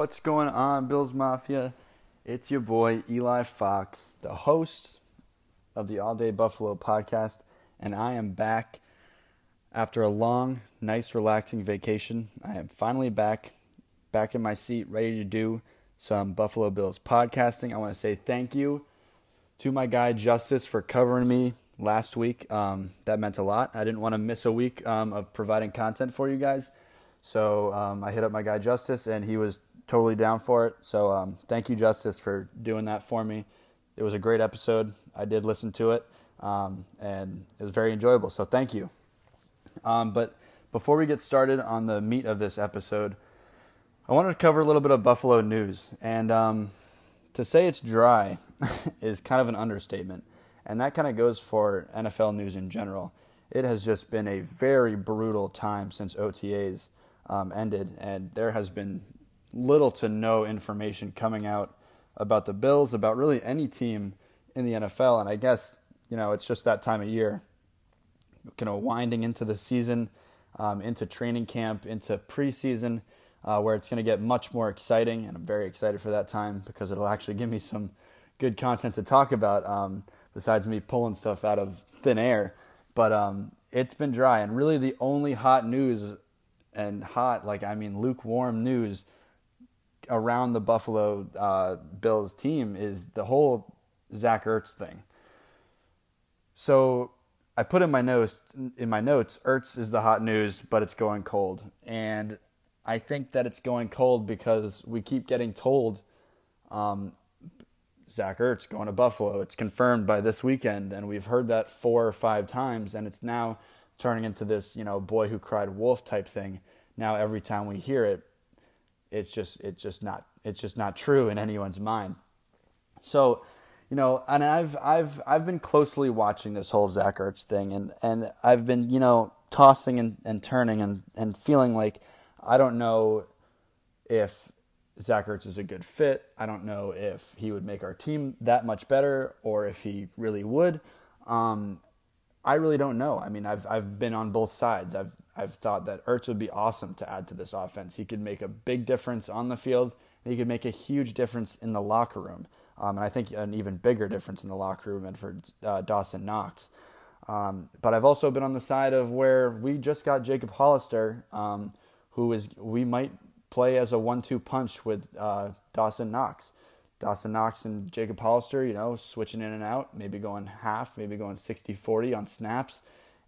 What's going on, Bills Mafia? It's your boy Eli Fox, the host of the All Day Buffalo podcast, and I am back after a long, nice, relaxing vacation. I am finally back, back in my seat, ready to do some Buffalo Bills podcasting. I want to say thank you to my guy Justice for covering me last week. Um, that meant a lot. I didn't want to miss a week um, of providing content for you guys. So um, I hit up my guy Justice, and he was totally down for it. So um, thank you, Justice, for doing that for me. It was a great episode. I did listen to it, um, and it was very enjoyable. So thank you. Um, but before we get started on the meat of this episode, I wanted to cover a little bit of Buffalo news. And um, to say it's dry is kind of an understatement. And that kind of goes for NFL news in general. It has just been a very brutal time since OTAs um, ended, and there has been little to no information coming out about the Bills, about really any team in the NFL. And I guess, you know, it's just that time of year, you know, winding into the season, um, into training camp, into preseason, uh, where it's going to get much more exciting. And I'm very excited for that time because it'll actually give me some good content to talk about um, besides me pulling stuff out of thin air. But um, it's been dry. And really, the only hot news and hot, like, I mean, lukewarm news around the Buffalo uh, Bills team is the whole Zach Ertz thing. So I put in my notes in my notes, Ertz is the hot news, but it's going cold, and I think that it's going cold because we keep getting told um, Zach Ertz going to Buffalo. It's confirmed by this weekend, and we've heard that four or five times, and it's now turning into this, you know, boy who cried wolf type thing. Now every time we hear it, it's just it's just not it's just not true in anyone's mind. So, you know, and I've I've I've been closely watching this whole Zach Ertz thing, and and I've been you know tossing and, and turning and and feeling like I don't know if Zach Ertz is a good fit. I don't know if he would make our team that much better or if he really would. Um, I really don't know. I mean, I've I've been on both sides. I've I've thought that Ertz would be awesome to add to this offense. He could make a big difference on the field, and he could make a huge difference in the locker room. Um, and I think an even bigger difference in the locker room and for uh, Dawson Knox. Um, but I've also been on the side of where we just got Jacob Hollister, um, who is we might play as a one-two punch with uh, Dawson Knox. Dawson Knox and Jacob Hollister, you know, switching in and out, maybe going half, maybe going 60-40 on snaps.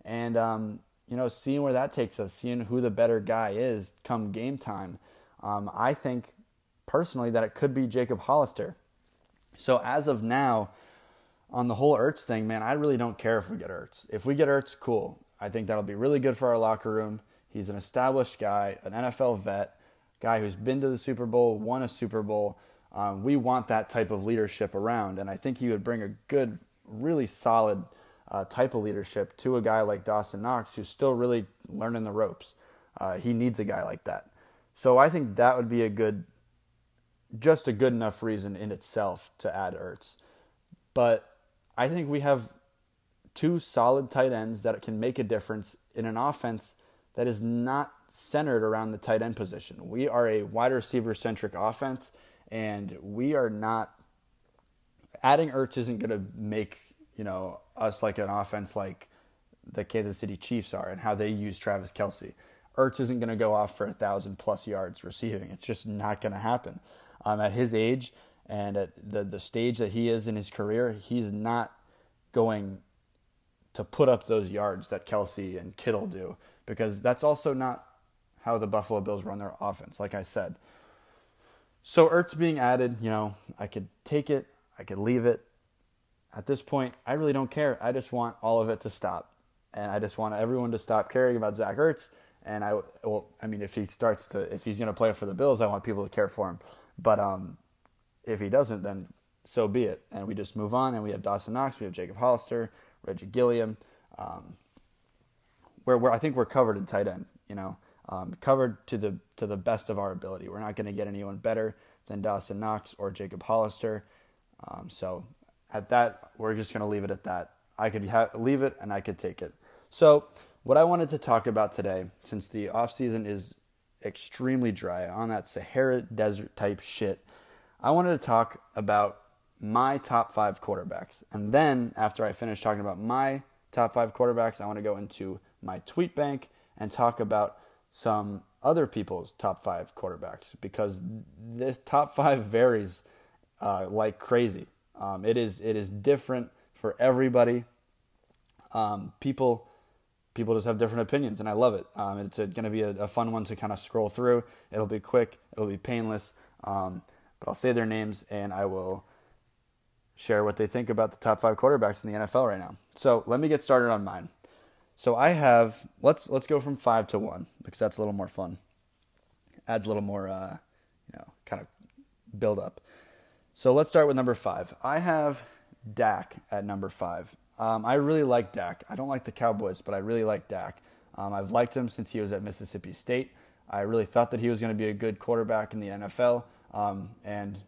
And um, you know, seeing where that takes us, seeing who the better guy is come game time. Um, I think personally that it could be Jacob Hollister. So as of now, on the whole Ertz thing, man, I really don't care if we get Ertz. If we get Ertz, cool. I think that'll be really good for our locker room. He's an established guy, an NFL vet, guy who's been to the Super Bowl, won a Super Bowl. Um, we want that type of leadership around, and I think he would bring a good, really solid uh, type of leadership to a guy like Dawson Knox who's still really learning the ropes. Uh, he needs a guy like that. So I think that would be a good just a good enough reason in itself to add Ertz. But I think we have two solid tight ends that can make a difference in an offense that is not centered around the tight end position. We are a wide receiver centric offense, and we are not adding Ertz isn't going to make you know us like an offense like the Kansas City Chiefs are and how they use Travis Kelce. Ertz isn't going to go off for a thousand plus yards receiving. It's just not going to happen. Um, at his age and at the the stage that he is in his career, he's not going to put up those yards that Kelsey and Kittle do because that's also not how the Buffalo Bills run their offense. Like I said. So Ertz being added, you know, I could take it, I could leave it. At this point, I really don't care. I just want all of it to stop, and I just want everyone to stop caring about Zach Ertz. And I, well, I mean, if he starts to, if he's going to play for the Bills, I want people to care for him. But um, if he doesn't, then so be it. And we just move on. And we have Dawson Knox, we have Jacob Hollister, Reggie Gilliam. Um, where, where I think we're covered in tight end. You know, um, covered to the to the best of our ability. We're not going to get anyone better than Dawson Knox or Jacob Hollister. Um, so at that, we're just going to leave it at that. I could ha- leave it and I could take it. So what I wanted to talk about today, since the off season is extremely dry on that Sahara desert type shit, I wanted to talk about my top five quarterbacks. And then after I finish talking about my top five quarterbacks, I want to go into my tweet bank and talk about some other people's top five quarterbacks because this top five varies uh, like crazy. Um, it is it is different for everybody. Um, people people just have different opinions, and I love it. Um, it's going to be a, a, fun one to kind of scroll through. It'll be quick. It'll be painless. Um, but I'll say their names, and I will share what they think about the top five quarterbacks in the NFL right now. So let me get started on mine. So I have let's let's go from five to one because that's a little more fun. Adds a little more, uh, you know, kind of build up. So let's start with number five. I have Dak at number five. Um, I really like Dak. I don't like the Cowboys, but I really like Dak. Um, I've liked him since he was at Mississippi State. I really thought that he was going to be a good quarterback in the NFL, um, and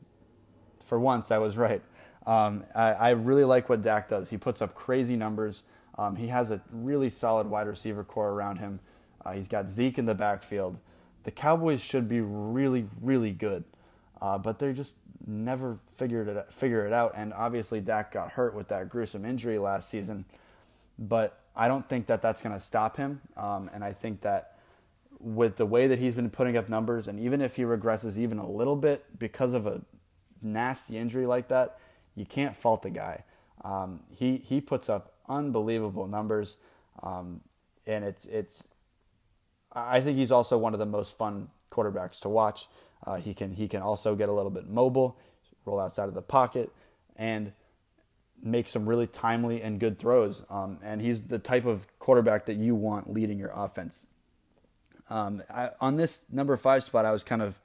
for once, I was right. Um, I, I, really like what Dak does. He puts up crazy numbers. Um, he has a really solid wide receiver corps around him. Uh, he's got Zeke in the backfield. The Cowboys should be really, really good, uh, but they just never figured it figure it out. And obviously, Dak got hurt with that gruesome injury last season, but I don't think that that's going to stop him. Um, and I think that with the way that he's been putting up numbers, and even if he regresses even a little bit because of a nasty injury like that, you can't fault the guy. Um, he he puts up unbelievable numbers, um, and it's it's. I think he's also one of the most fun quarterbacks to watch. Uh, he can he can also get a little bit mobile, roll outside of the pocket, and make some really timely and good throws. Um, and he's the type of quarterback that you want leading your offense. Um, I, on this number five spot, I was kind of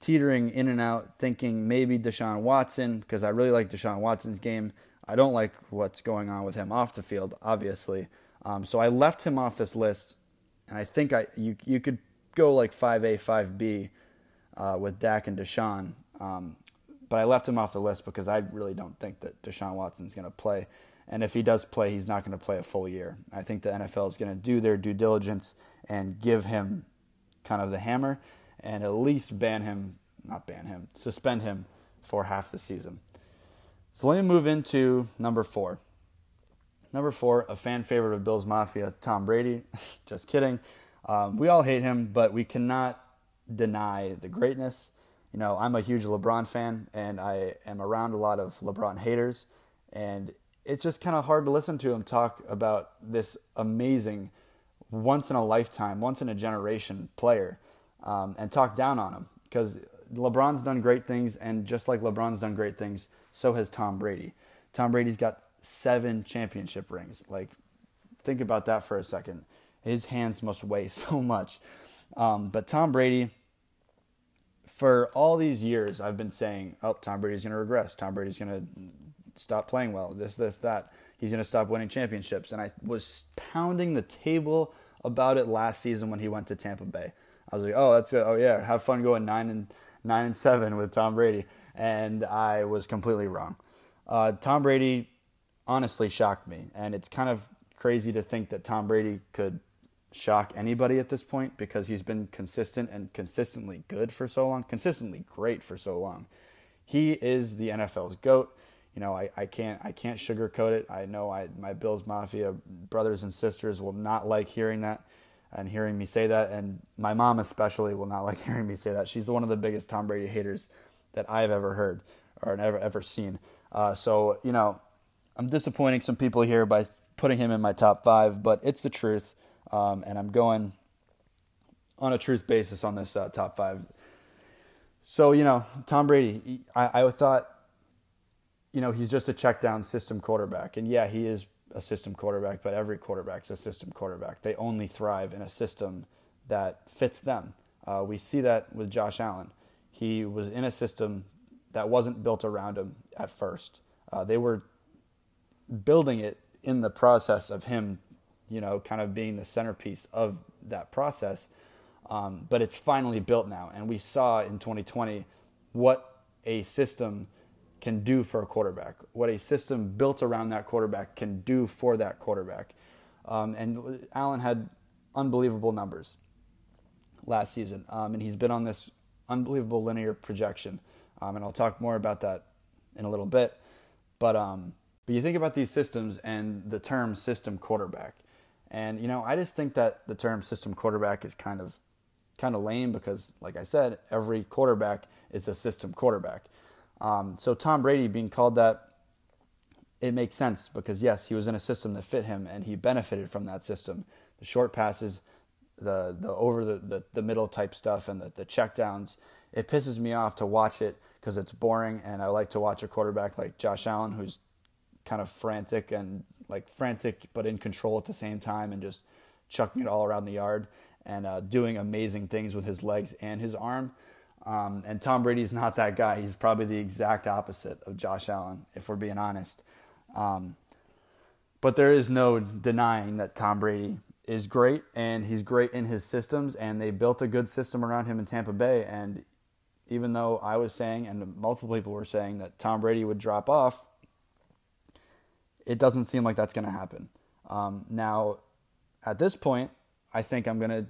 teetering in and out, thinking maybe Deshaun Watson because I really like Deshaun Watson's game. I don't like what's going on with him off the field, obviously. Um, so I left him off this list, and I think I you you could go like five A, five B uh, with Dak and Deshaun, um, but I left him off the list because I really don't think that Deshaun Watson's going to play, and if he does play, he's not going to play a full year. I think the NFL is going to do their due diligence and give him kind of the hammer, and at least ban him, not ban him, suspend him for half the season. So let me move into number four. Number four, a fan favorite of Bills Mafia, Tom Brady. Just kidding. Um, we all hate him, but we cannot deny the greatness. You know, I'm a huge LeBron fan, and I am around a lot of LeBron haters, and it's just kind of hard to listen to him talk about this amazing, once in a lifetime, once in a generation player, um, and talk down on him because LeBron's done great things, and just like LeBron's done great things, so has Tom Brady. Tom Brady's got seven championship rings. Like, think about that for a second. His hands must weigh so much. Um, but Tom Brady, for all these years, I've been saying, oh, Tom Brady's going to regress. Tom Brady's going to stop playing well. This, this, that. He's going to stop winning championships. And I was pounding the table about it last season when he went to Tampa Bay. I was like, oh, that's it. Oh, yeah. Have fun going nine and nine and seven with Tom Brady, and I was completely wrong. Uh, Tom Brady honestly shocked me, and it's kind of crazy to think that Tom Brady could shock anybody at this point because he's been consistent and consistently good for so long, consistently great for so long. He is the NFL's goat. You know, I, I can't I can't sugarcoat it. I know I my Bills Mafia brothers and sisters will not like hearing that and hearing me say that, and my mom especially will not like hearing me say that. She's one of the biggest Tom Brady haters that I've ever heard or ever ever seen. Uh, so you know, I'm disappointing some people here by putting him in my top five, but it's the truth um, and I'm going on a truth basis on this uh, top five. So you know, Tom Brady, I, I thought, you know, he's just a check down system quarterback, and yeah, he is a system quarterback, but every quarterback's a system quarterback. They only thrive in a system that fits them. Uh, we see that with Josh Allen. He was in a system that wasn't built around him at first. Uh, they were building it in the process of him you know, kind of being the centerpiece of that process. Um, but it's finally built now, and we saw in 2020 what a system can do for a quarterback, what a system built around that quarterback can do for that quarterback. Um, and Allen had unbelievable numbers last season, um, and he's been on this unbelievable linear projection. Um, and I'll talk more about that in a little bit. But um, but you think about these systems and the term system quarterback. And you know, I just think that the term system quarterback is kind of kind of lame because, like I said, every quarterback is a system quarterback. Um, so Tom Brady being called that, it makes sense because yes, he was in a system that fit him and he benefited from that system. The short passes, the the over the, the, the middle type stuff, and the the checkdowns. It pisses me off to watch it because it's boring, and I like to watch a quarterback like Josh Allen who's kind of frantic and like frantic but in control at the same time and just chucking it all around the yard and uh, doing amazing things with his legs and his arm. Um, and Tom Brady's not that guy. He's probably the exact opposite of Josh Allen, if we're being honest. Um, but there is no denying that Tom Brady is great and he's great in his systems, and they built a good system around him in Tampa Bay. And even though I was saying, and multiple people were saying, that Tom Brady would drop off, it doesn't seem like that's going to happen. Um, now, at this point, I think I'm going to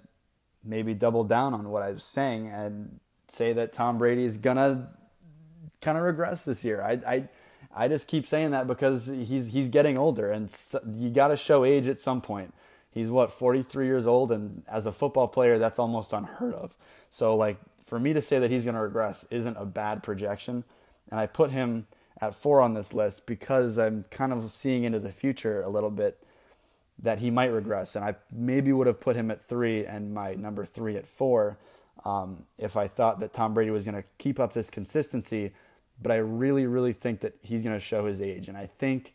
maybe double down on what I was saying and say that Tom Brady is going to kind of regress this year. I, I, I just keep saying that because he's he's getting older, and so, you got to show age at some point. He's what 43 years old, and as a football player, that's almost unheard of. So, like for me to say that he's going to regress isn't a bad projection, and I put him at four on this list because I'm kind of seeing into the future a little bit that he might regress. And I maybe would have put him at three and my number three at four um, if I thought that Tom Brady was going to keep up this consistency. But I really, really think that he's going to show his age. And I think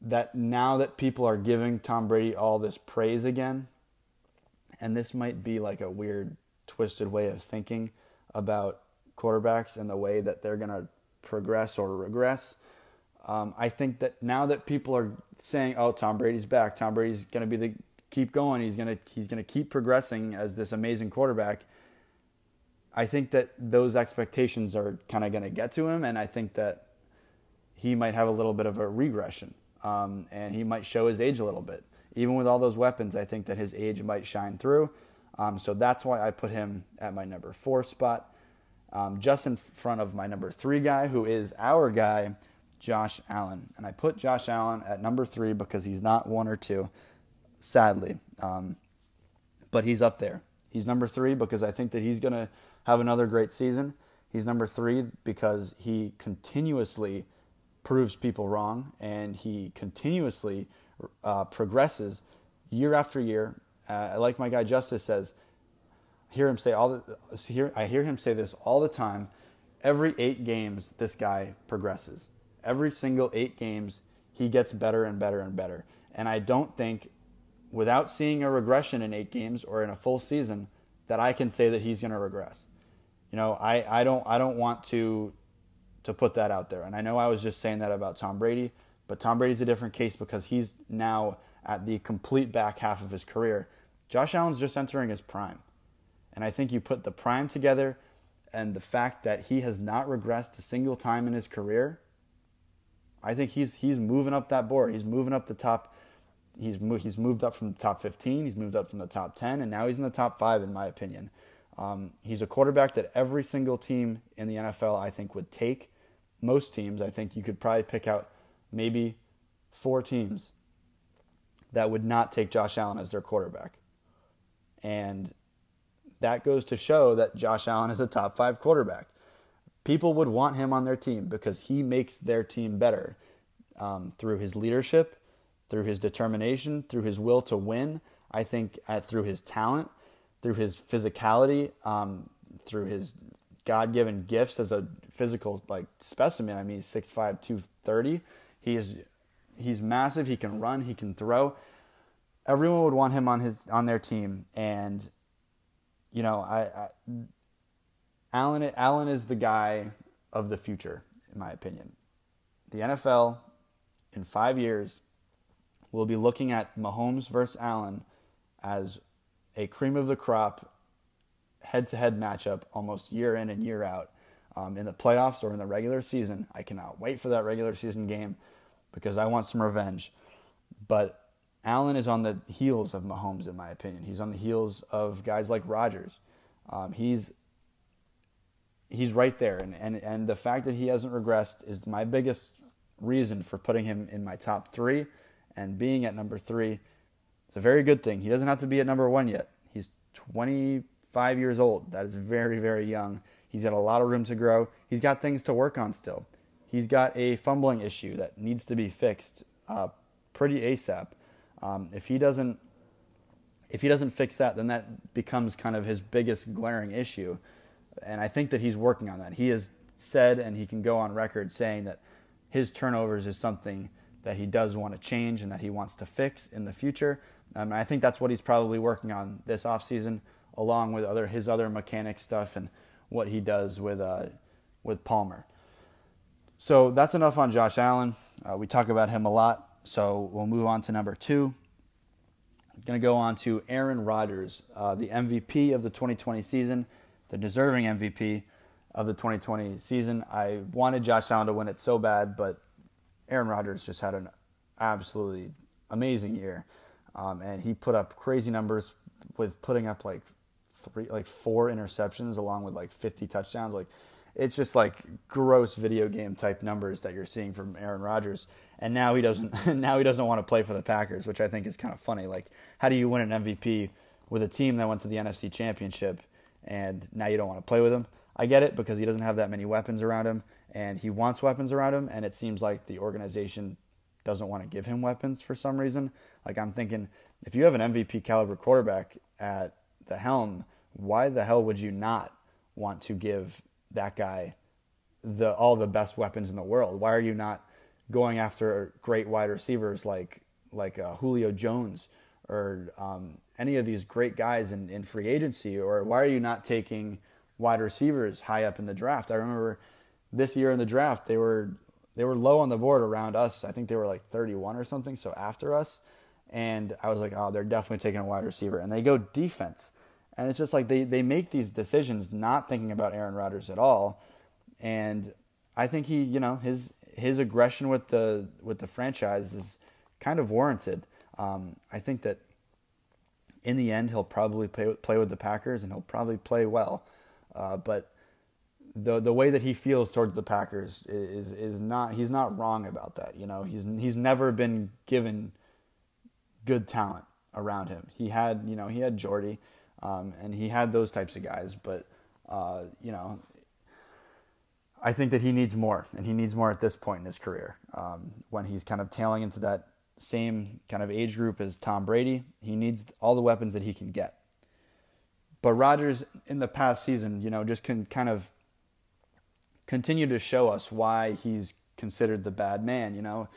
that now that people are giving Tom Brady all this praise again, and this might be like a weird, twisted way of thinking about quarterbacks and the way that they're going to progress or regress. Um, I think that now that people are saying, "Oh, Tom Brady's back. Tom Brady's going to be the keep going. He's going to he's going to keep progressing as this amazing quarterback." I think that those expectations are kind of going to get to him, and I think that he might have a little bit of a regression, um, and he might show his age a little bit. Even with all those weapons, I think that his age might shine through. Um, so that's why I put him at my number four spot um, just in front of my number three guy, who is our guy, Josh Allen. And I put Josh Allen at number three because he's not one or two, sadly. Um, but he's up there. He's number three because I think that he's going to have another great season. He's number three because he continuously proves people wrong and he continuously uh, progresses year after year. Uh, like my guy Justice says, hear him say all the, hear, I hear him say this all the time. Every eight games, this guy progresses. Every single eight games, he gets better and better and better. And I don't think, without seeing a regression in eight games or in a full season, that I can say that he's going to regress. You know, I, I don't I don't want to to put that out there. And I know I was just saying that about Tom Brady, but Tom Brady's a different case because he's now at the complete back half of his career. Josh Allen's just entering his prime. And I think you put the prime together and the fact that he has not regressed a single time in his career, I think he's he's moving up that board. He's moving up the top. He's mo- he's moved up from the top 15. He's moved up from the top 10, and now he's in the top five, in my opinion. Um, he's a quarterback that every single team in the NFL, I think, would take. Most teams, I think you could probably pick out maybe four teams that would not take Josh Allen as their quarterback. And that goes to show that Josh Allen is a top five quarterback. People would want him on their team because he makes their team better um, through his leadership, through his determination, through his will to win. I think through his talent, through his physicality, um, through his God-given gifts as a physical like specimen. I mean, he's 6'5", 230. He is he's massive. He can run. He can throw. Everyone would want him on his on their team, and you know, I, I Allen Allen is the guy of the future, in my opinion. The NFL in five years will be looking at Mahomes versus Allen as a cream of the crop head to head matchup almost year in and year out um, in the playoffs or in the regular season. I cannot wait for that regular season game because I want some revenge. But Allen is on the heels of Mahomes, in my opinion. He's on the heels of guys like Rodgers. Um, he's he's right there, and, and and the fact that he hasn't regressed is my biggest reason for putting him in my top three, and being at number three. It's a very good thing. He doesn't have to be at number one yet. He's 25 years old. That is very very young. He's got a lot of room to grow. He's got things to work on still. He's got a fumbling issue that needs to be fixed uh, pretty ASAP. Um, if he doesn't, if he doesn't fix that, then that becomes kind of his biggest glaring issue. And I think that he's working on that. He has said, and he can go on record saying that his turnovers is something that he does want to change and that he wants to fix in the future. Um, I think that's what he's probably working on this offseason, along with other his other mechanic stuff and what he does with uh, with Palmer. So that's enough on Josh Allen. Uh, we talk about him a lot, so we'll move on to number two. I'm going to go on to Aaron Rodgers, uh, the MVP of the 2020 season, the deserving MVP of the 2020 season. I wanted Josh Allen to win it so bad, but Aaron Rodgers just had an absolutely amazing year, um, and he put up crazy numbers with putting up like three, like four interceptions along with like 50 touchdowns. Like it's just like gross video game type numbers that you're seeing from Aaron Rodgers. And now he doesn't now he doesn't want to play for the Packers, which I think is kind of funny. Like how do you win an MVP with a team that went to the NFC Championship and now you don't want to play with him? I get it because he doesn't have that many weapons around him and he wants weapons around him and it seems like the organization doesn't want to give him weapons for some reason. Like I'm thinking if you have an MVP caliber quarterback at the helm, why the hell would you not want to give that guy the all the best weapons in the world? Why are you not going after great wide receivers like like uh, Julio Jones or um, any of these great guys in, in free agency? Or why are you not taking wide receivers high up in the draft? I remember this year in the draft they were they were low on the board around us. I think they were like 31 or something, so after us. And I was like, oh, they're definitely taking a wide receiver. And they go defense. And it's just like they, they make these decisions not thinking about Aaron Rodgers at all. And I think he, you know, his his aggression with the with the franchise is kind of warranted. Um, I think that in the end he'll probably play play with the Packers and he'll probably play well. Uh, but the the way that he feels towards the Packers is is not he's not wrong about that. You know, he's he's never been given good talent around him. He had you know he had Jordy. Um, and he had those types of guys, but uh, you know, I think that he needs more, and he needs more at this point in his career. Um, when he's kind of tailing into that same kind of age group as Tom Brady, he needs all the weapons that he can get. But Rodgers, in the past season, you know, just can kind of continue to show us why he's considered the bad man. You know,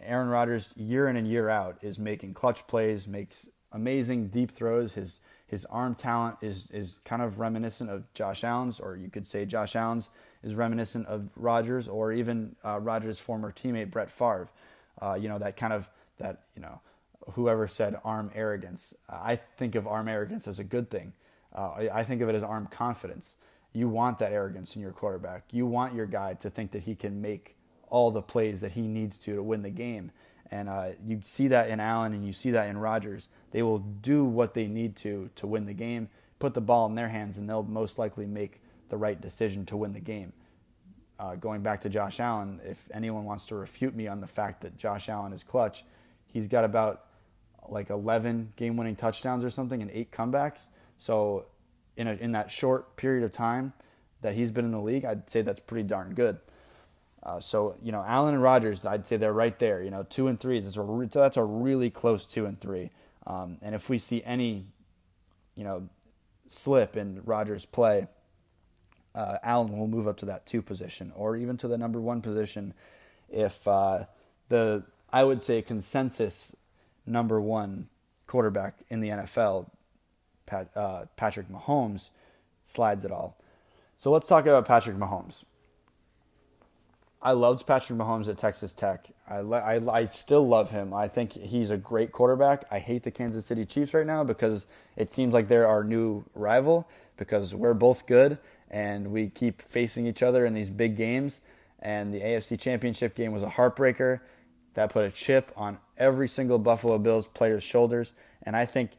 Aaron Rodgers, year in and year out, is making clutch plays, makes amazing deep throws. His his arm talent is is kind of reminiscent of Josh Allen's, or you could say Josh Allen's is reminiscent of Rodgers, or even uh, Rodgers' former teammate Brett Favre. Uh, you know that kind of that you know whoever said arm arrogance. I think of arm arrogance as a good thing. Uh, I, I, think of it as arm confidence. you want that arrogance in your quarterback. You want your guy to think that he can make all the plays that he needs to to win the game. And uh, you see that in Allen and you see that in Rodgers. They will do what they need to to win the game, put the ball in their hands, and they'll most likely make the right decision to win the game. Uh, going back to Josh Allen, if anyone wants to refute me on the fact that Josh Allen is clutch, he's got about like 11 game winning touchdowns or something and eight comebacks. So, in, a, in that short period of time that he's been in the league, I'd say that's pretty darn good. Uh, so you know, Allen and Rodgers, I'd say they're right there. You know, two and three. That's a that's a really close two and three. Um, and if we see any, you know, slip in Rodgers' play, uh, Allen will move up to that two position or even to the number one position. If uh, the I would say consensus number one quarterback in the NFL, Pat, uh, Patrick Mahomes, slides it all. So let's talk about Patrick Mahomes. I loved Patrick Mahomes at Texas Tech. I, I, I still love him. I think he's a great quarterback. I hate the Kansas City Chiefs right now because it seems like they're our new rival because we're both good and we keep facing each other in these big games. And the AFC Championship game was a heartbreaker that put a chip on every single Buffalo Bills player's shoulders. And I think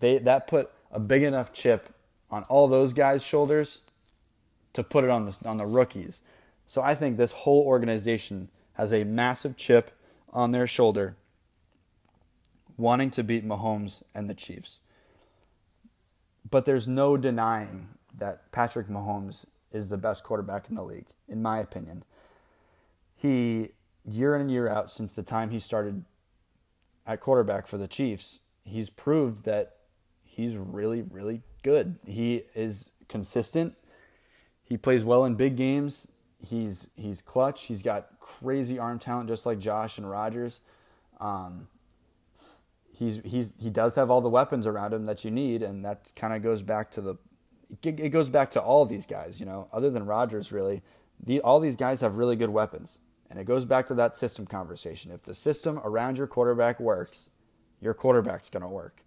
they that put a big enough chip on all those guys' shoulders to put it on the on the rookies. So I think this whole organization has a massive chip on their shoulder wanting to beat Mahomes and the Chiefs. But there's no denying that Patrick Mahomes is the best quarterback in the league, in my opinion. He, year in and year out, since the time he started at quarterback for the Chiefs, he's proved that he's really, really good. He is consistent. He plays well in big games. He's he's clutch. He's got crazy arm talent, just like Josh and Rodgers. Um, he's he's he does have all the weapons around him that you need, and that kind of goes back to the it goes back to all these guys. You know, other than Rodgers, really, the, all these guys have really good weapons, and it goes back to that system conversation. If the system around your quarterback works, your quarterback's going to work,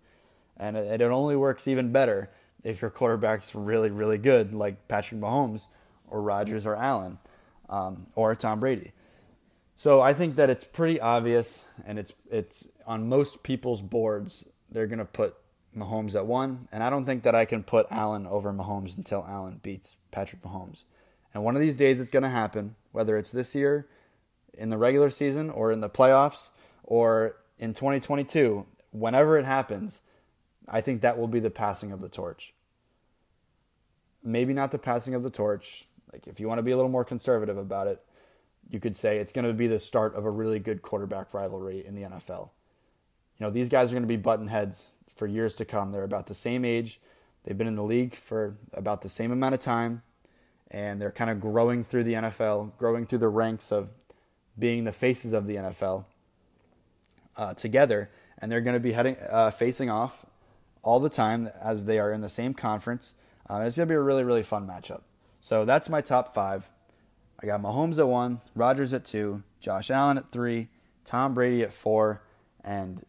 and it, it only works even better if your quarterback's really really good, like Patrick Mahomes or Rodgers or Allen um, or Tom Brady. So I think that it's pretty obvious, and it's it's on most people's boards. They're going to put Mahomes at one, and I don't think that I can put Allen over Mahomes until Allen beats Patrick Mahomes. And one of these days, it's going to happen, whether it's this year, in the regular season, or in the playoffs, or in 2022. Whenever it happens, I think that will be the passing of the torch. Maybe not the passing of the torch. Like if you want to be a little more conservative about it, you could say it's going to be the start of a really good quarterback rivalry in the NFL. You know, these guys are going to be button heads for years to come. They're about the same age. They've been in the league for about the same amount of time, and they're kind of growing through the NFL, growing through the ranks of being the faces of the NFL uh, together. And they're going to be heading uh, facing off all the time as they are in the same conference. Uh, it's going to be a really, really fun matchup. So that's my top five. I got Mahomes at one, Rodgers at two, Josh Allen at three, Tom Brady at four, and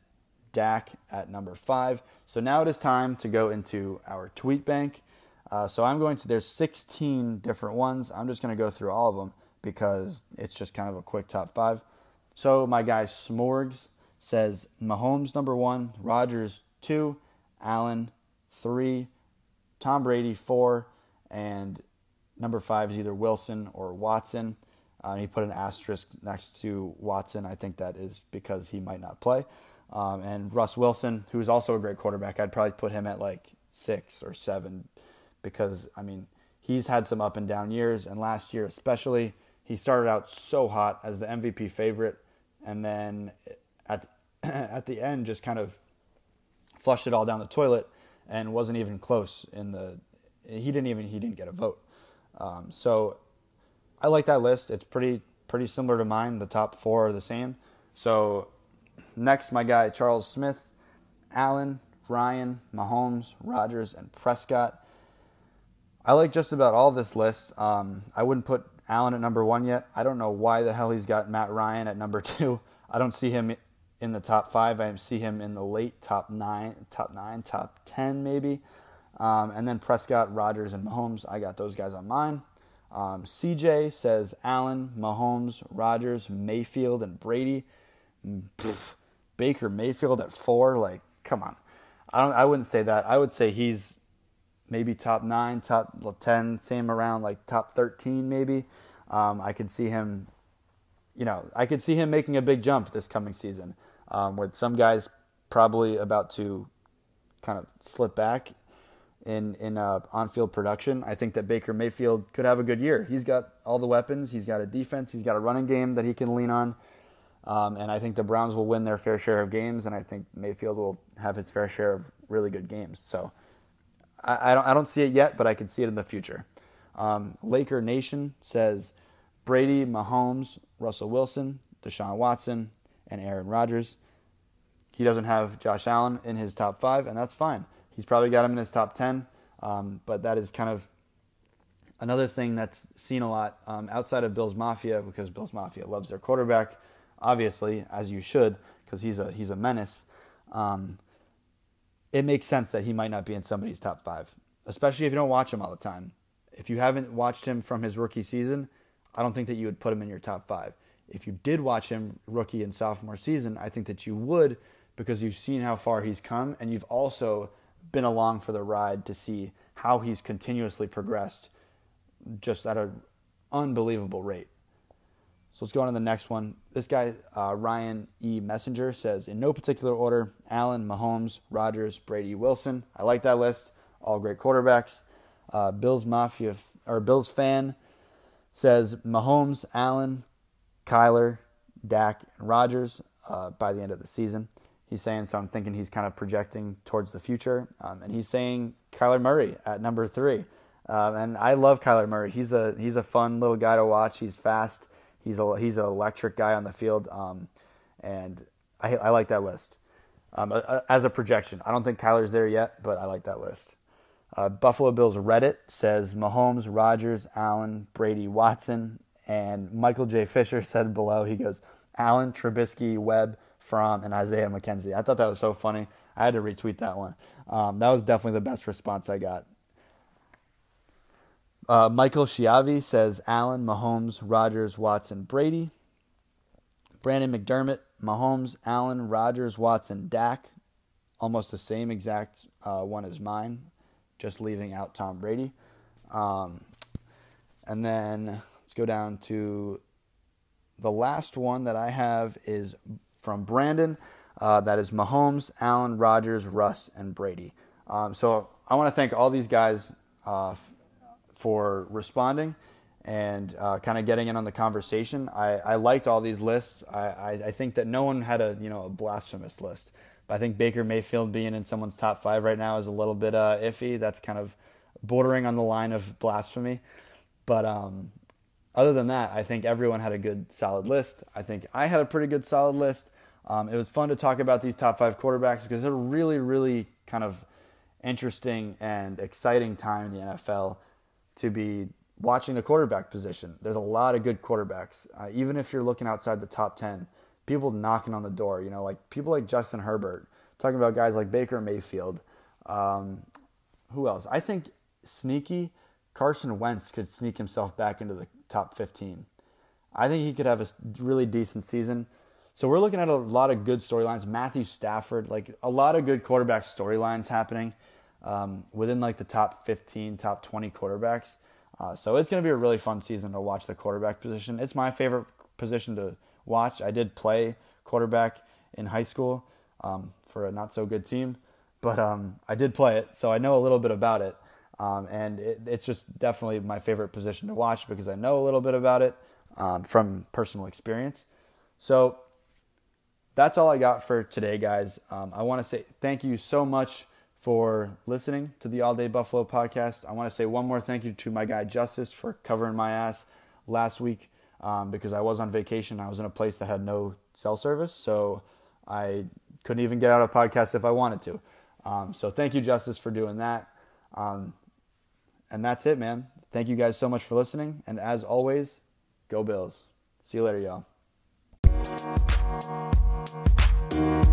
Dak at number five. So now it is time to go into our tweet bank. Uh, so I'm going to, there's 16 different ones. I'm just going to go through all of them because it's just kind of a quick top five. So my guy Smorgs says Mahomes number one, Rodgers two, Allen three, Tom Brady four, and Number five is either Wilson or Watson. Uh, he put an asterisk next to Watson. I think that is because he might not play. Um, and Russ Wilson, who is also a great quarterback, I'd probably put him at like six or seven because, I mean, he's had some up and down years. And last year, especially, he started out so hot as the MVP favorite. And then at, at the end, just kind of flushed it all down the toilet and wasn't even close in the. He didn't even he didn't get a vote. Um, so I like that list. It's pretty pretty similar to mine. The top four are the same. So next, my guy Charles Smith, Allen, Ryan, Mahomes, Rodgers, and Prescott. I like just about all this list. Um, I wouldn't put Allen at number one yet. I don't know why the hell he's got Matt Ryan at number two. I don't see him in the top five. I see him in the late top nine, top nine, top ten maybe. Um, and then Prescott, Rodgers, and Mahomes. I got those guys on mine. Um, CJ says Allen, Mahomes, Rodgers, Mayfield, and Brady. Pff, Baker Mayfield at four. Like, come on. I don't. I wouldn't say that. I would say he's maybe top nine, top ten, same around like top thirteen, maybe. Um, I could see him. You know, I could see him making a big jump this coming season. Um, with some guys probably about to kind of slip back in in uh, on-field production. I think that Baker Mayfield could have a good year. He's got all the weapons. He's got a defense. He's got a running game that he can lean on. Um, and I think the Browns will win their fair share of games, and I think Mayfield will have his fair share of really good games. So I, I don't I don't see it yet, but I can see it in the future. Um, Laker Nation says Brady, Mahomes, Russell Wilson, Deshaun Watson, and Aaron Rodgers. He doesn't have Josh Allen in his top five, and that's fine. He's probably got him in his top 10, um, but that is kind of another thing that's seen a lot um, outside of Bills Mafia because Bills Mafia loves their quarterback, obviously, as you should, because he's a, he's a menace. Um, it makes sense that he might not be in somebody's top five, especially if you don't watch him all the time. If you haven't watched him from his rookie season, I don't think that you would put him in your top five. If you did watch him rookie and sophomore season, I think that you would because you've seen how far he's come and you've also been along for the ride to see how he's continuously progressed just at an unbelievable rate. So let's go on to the next one. This guy, uh, Ryan E. Messenger, says in no particular order Allen, Mahomes, Rodgers, Brady, Wilson. I like that list. All great quarterbacks. Uh, Bills Mafia or Bills fan says Mahomes, Allen, Kyler, Dak, and Rodgers uh, by the end of the season he's saying. So I'm thinking he's kind of projecting towards the future. Um, and he's saying Kyler Murray at number three. Um, and I love Kyler Murray. He's a he's a fun little guy to watch. He's fast. He's a he's an electric guy on the field. Um, and I, I like that list um, as a projection. I don't think Kyler's there yet, but I like that list. Uh, Buffalo Bills Reddit says Mahomes, Rodgers, Allen, Brady, Watson, and Michael J. Fisher said below. He goes Allen, Trubisky, Webb, Fromm and Isaiah McKenzie. I thought that was so funny. I had to retweet that one. Um, that was definitely the best response I got. Uh, Michael Chiavi says Allen, Mahomes, Rodgers, Watson, Brady. Brandon McDermott, Mahomes, Allen, Rodgers, Watson, Dak. Almost the same exact uh, one as mine, just leaving out Tom Brady. Um, and then let's go down to the last one that I have is from Brandon. Uh, that is Mahomes, Allen, Rodgers, Russ, and Brady. Um, so I want to thank all these guys uh, f- for responding and uh, kind of getting in on the conversation. I, I liked all these lists. I, I, I, think that no one had a you know a blasphemous list. But I think Baker Mayfield being in someone's top five right now is a little bit uh, iffy. That's kind of bordering on the line of blasphemy. But um, other than that, I think everyone had a good solid list. I think I had a pretty good solid list. Um, it was fun to talk about these top five quarterbacks because they're really, really kind of interesting and exciting time in the NFL to be watching the quarterback position. There's a lot of good quarterbacks. Uh, even if you're looking outside the top 10, people knocking on the door, you know, like people like Justin Herbert, talking about guys like Baker Mayfield. Um, who else? I think sneaky Carson Wentz could sneak himself back into the top 15. I think he could have a really decent season. So we're looking at a lot of good storylines. Matthew Stafford, like a lot of good quarterback storylines happening um, within like the top 15, top 20 quarterbacks. Uh, so it's going to be a really fun season to watch the quarterback position. It's my favorite position to watch. I did play quarterback in high school um, for a not so good team, but um, I did play it, so I know a little bit about it. Um, and it, it's just definitely my favorite position to watch because I know a little bit about it um, from personal experience. So that's all I got for today, guys. Um, I want to say thank you so much for listening to the All Day Buffalo podcast. I want to say one more thank you to my guy Justice for covering my ass last week um, because I was on vacation. I was in a place that had no cell service, so I couldn't even get out a podcast if I wanted to. Um, so thank you, Justice, for doing that. Um, and that's it, man. Thank you guys so much for listening. And as always, go Bills. See you later, y'all. Thank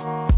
you.